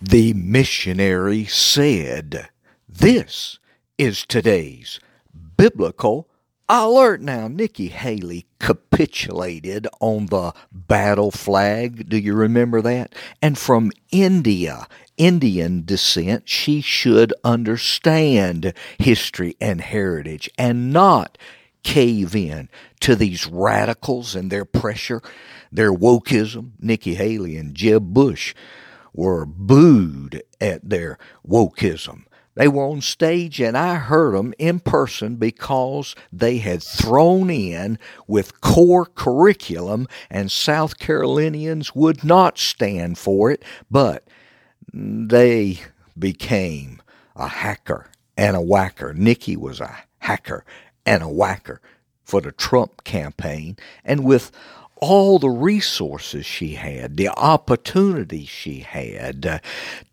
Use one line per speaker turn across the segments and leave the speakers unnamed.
The missionary said, This is today's biblical alert. Now, Nikki Haley capitulated on the battle flag. Do you remember that? And from India, Indian descent, she should understand history and heritage and not cave in to these radicals and their pressure, their wokeism. Nikki Haley and Jeb Bush were booed at their wokeism. They were on stage and I heard them in person because they had thrown in with core curriculum and South Carolinians would not stand for it, but they became a hacker and a whacker. Nikki was a hacker and a whacker for the Trump campaign, and with all the resources she had, the opportunities she had uh,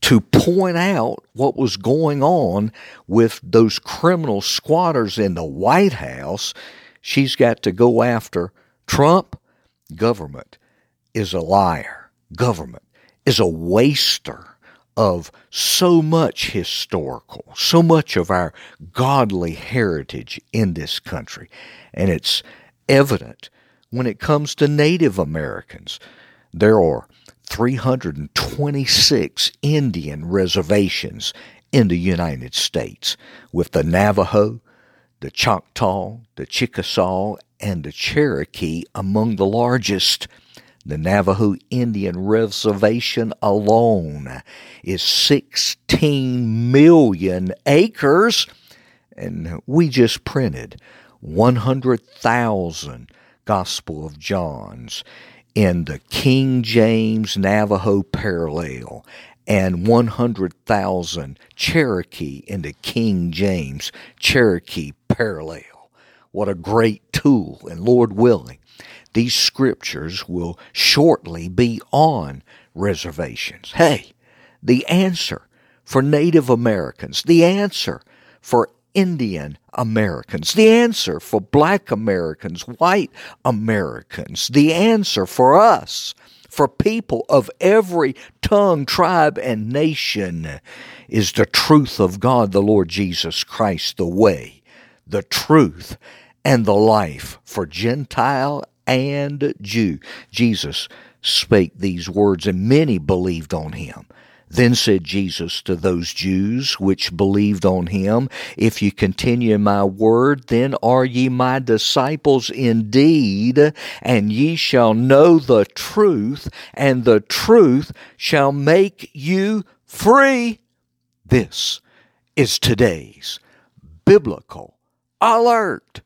to point out what was going on with those criminal squatters in the White House. She's got to go after Trump. Government is a liar. Government is a waster of so much historical, so much of our godly heritage in this country. And it's evident when it comes to Native Americans. There are 326 Indian reservations in the United States, with the Navajo, the Choctaw, the Chickasaw, and the Cherokee among the largest. The Navajo Indian Reservation alone is 16 million acres, and we just printed 100,000 Gospel of John's in the King James Navajo Parallel and 100,000 Cherokee in the King James Cherokee Parallel. What a great tool, and Lord willing, these scriptures will shortly be on reservations. Hey, the answer for Native Americans, the answer for Indian Americans, the answer for black Americans, white Americans, the answer for us, for people of every tongue, tribe, and nation is the truth of God, the Lord Jesus Christ, the way, the truth, and the life for Gentile and Jew. Jesus spake these words, and many believed on him. Then said Jesus to those Jews which believed on him, If ye continue in my word, then are ye my disciples indeed, and ye shall know the truth, and the truth shall make you free. This is today's biblical alert.